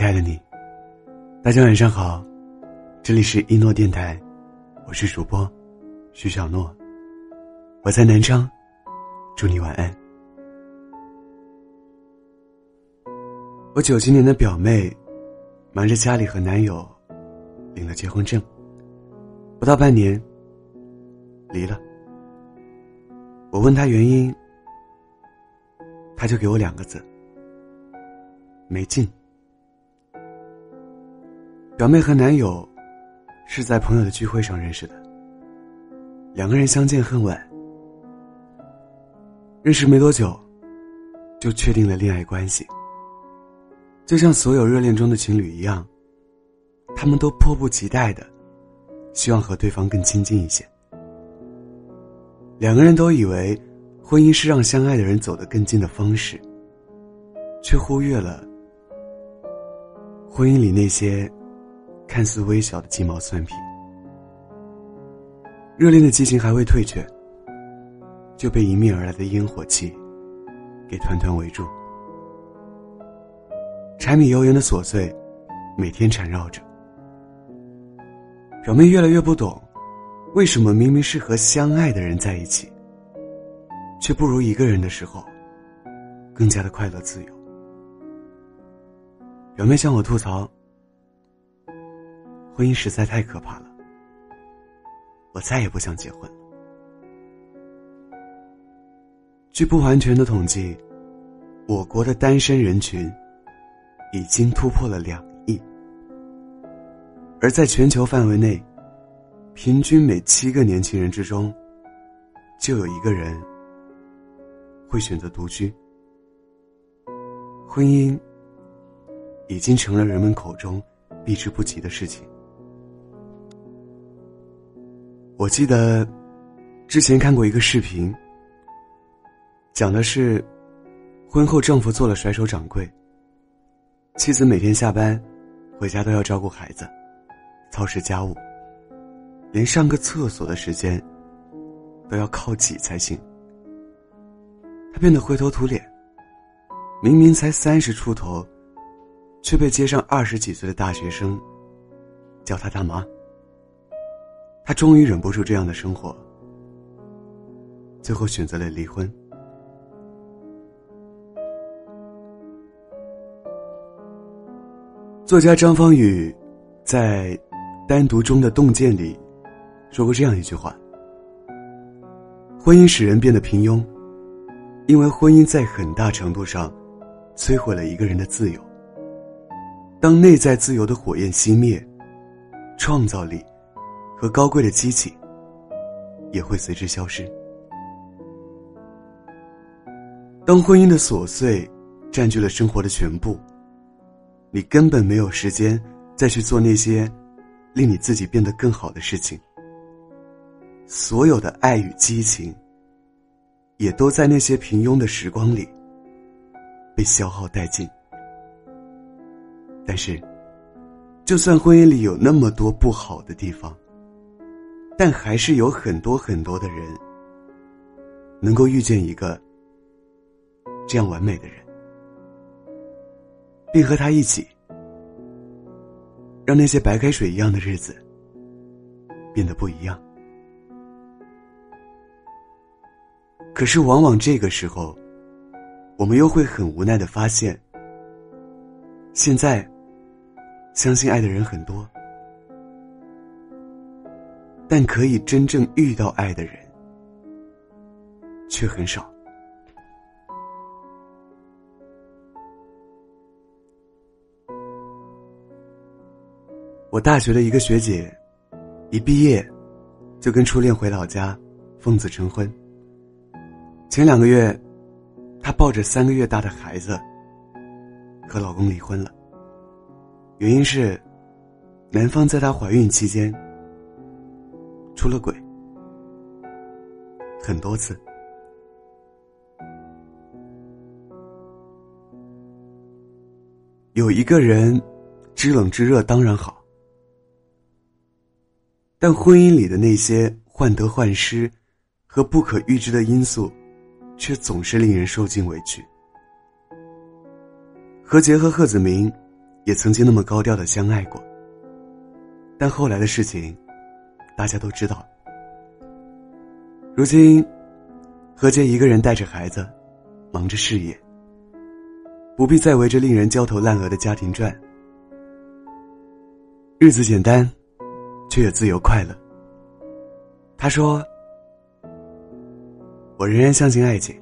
亲爱的你，大家晚上好，这里是一诺电台，我是主播徐小诺，我在南昌，祝你晚安。我九七年的表妹，瞒着家里和男友，领了结婚证，不到半年，离了。我问她原因，她就给我两个字：没劲。表妹和男友是在朋友的聚会上认识的，两个人相见恨晚，认识没多久就确定了恋爱关系。就像所有热恋中的情侣一样，他们都迫不及待的希望和对方更亲近一些。两个人都以为婚姻是让相爱的人走得更近的方式，却忽略了婚姻里那些。看似微小的鸡毛蒜皮，热恋的激情还未退却，就被迎面而来的烟火气给团团围住。柴米油盐的琐碎，每天缠绕着。表妹越来越不懂，为什么明明是和相爱的人在一起，却不如一个人的时候更加的快乐自由。表妹向我吐槽。婚姻实在太可怕了，我再也不想结婚了。据不完全的统计，我国的单身人群已经突破了两亿，而在全球范围内，平均每七个年轻人之中，就有一个人会选择独居。婚姻已经成了人们口中避之不及的事情。我记得，之前看过一个视频，讲的是，婚后丈夫做了甩手掌柜，妻子每天下班回家都要照顾孩子，操持家务，连上个厕所的时间都要靠挤才行。他变得灰头土脸，明明才三十出头，却被街上二十几岁的大学生叫他大妈。他终于忍不住这样的生活，最后选择了离婚。作家张方宇在《单独中的洞见》里说过这样一句话：“婚姻使人变得平庸，因为婚姻在很大程度上摧毁了一个人的自由。当内在自由的火焰熄灭，创造力。”和高贵的激情也会随之消失。当婚姻的琐碎占据了生活的全部，你根本没有时间再去做那些令你自己变得更好的事情。所有的爱与激情，也都在那些平庸的时光里被消耗殆尽。但是，就算婚姻里有那么多不好的地方，但还是有很多很多的人，能够遇见一个这样完美的人，并和他一起，让那些白开水一样的日子变得不一样。可是，往往这个时候，我们又会很无奈的发现，现在相信爱的人很多。但可以真正遇到爱的人，却很少。我大学的一个学姐，一毕业就跟初恋回老家，奉子成婚。前两个月，她抱着三个月大的孩子，和老公离婚了。原因是，男方在她怀孕期间。出了轨，很多次。有一个人知冷知热当然好，但婚姻里的那些患得患失和不可预知的因素，却总是令人受尽委屈。何洁和贺子铭也曾经那么高调的相爱过。但后来的事情，大家都知道。如今，何洁一个人带着孩子，忙着事业，不必再围着令人焦头烂额的家庭转，日子简单，却也自由快乐。他说：“我仍然相信爱情，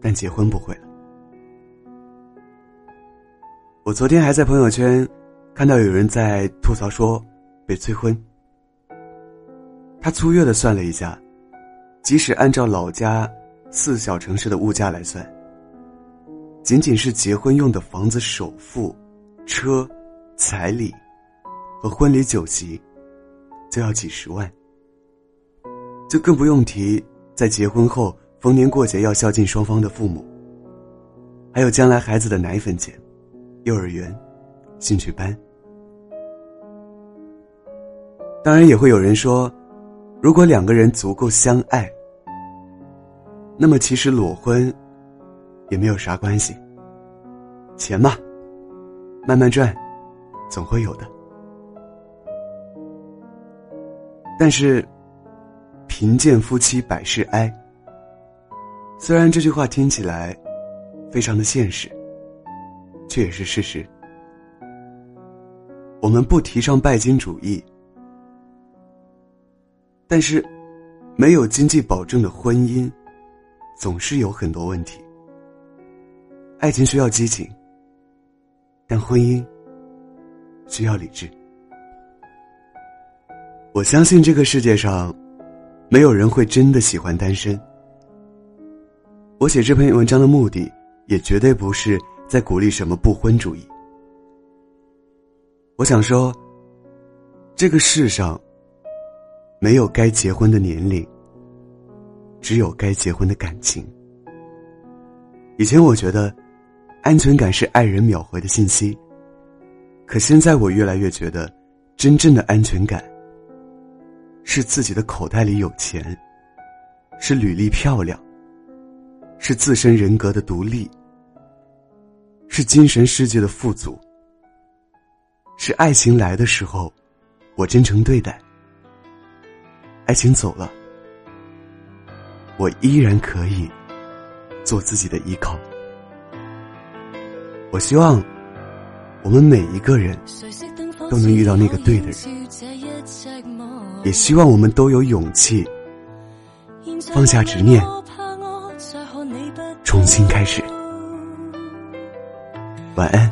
但结婚不会了。”我昨天还在朋友圈看到有人在吐槽说被催婚。他粗略的算了一下，即使按照老家四小城市的物价来算，仅仅是结婚用的房子首付、车、彩礼和婚礼酒席，就要几十万。就更不用提在结婚后逢年过节要孝敬双方的父母，还有将来孩子的奶粉钱。幼儿园、兴趣班，当然也会有人说，如果两个人足够相爱，那么其实裸婚也没有啥关系。钱嘛，慢慢赚，总会有的。但是，贫贱夫妻百事哀。虽然这句话听起来非常的现实。却也是事实。我们不提倡拜金主义，但是没有经济保证的婚姻，总是有很多问题。爱情需要激情，但婚姻需要理智。我相信这个世界上，没有人会真的喜欢单身。我写这篇文章的目的，也绝对不是。在鼓励什么不婚主义？我想说，这个世上没有该结婚的年龄，只有该结婚的感情。以前我觉得，安全感是爱人秒回的信息，可现在我越来越觉得，真正的安全感是自己的口袋里有钱，是履历漂亮，是自身人格的独立。是精神世界的富足，是爱情来的时候，我真诚对待；爱情走了，我依然可以做自己的依靠。我希望我们每一个人都能遇到那个对的人，也希望我们都有勇气放下执念，重新开始。晚安，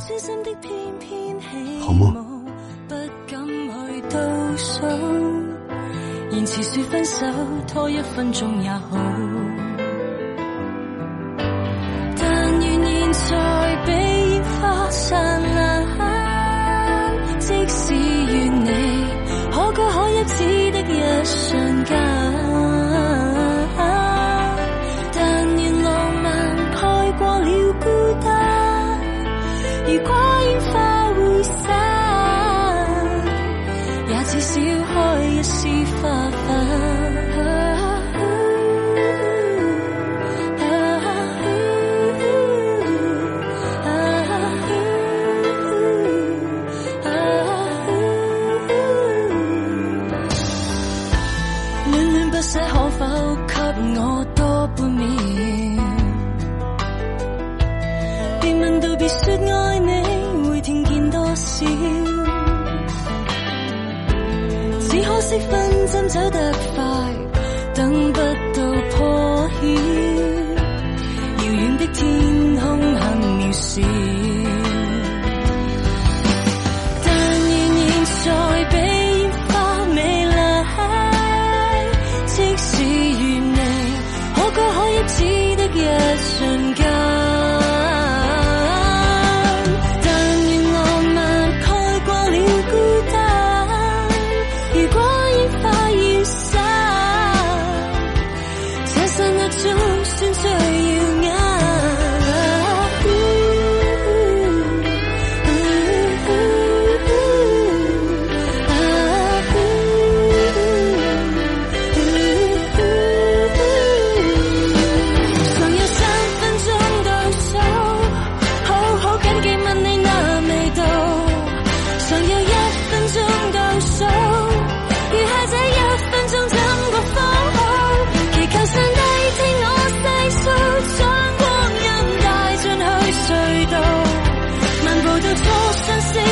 言辞说分手，拖一分钟也好。但愿现在比烟花灿烂。即使与你可歌可泣只的一瞬间。但愿浪漫盖过了孤单。如果烟花会散。积分真走得快，等不到破积分怎走得快等不 just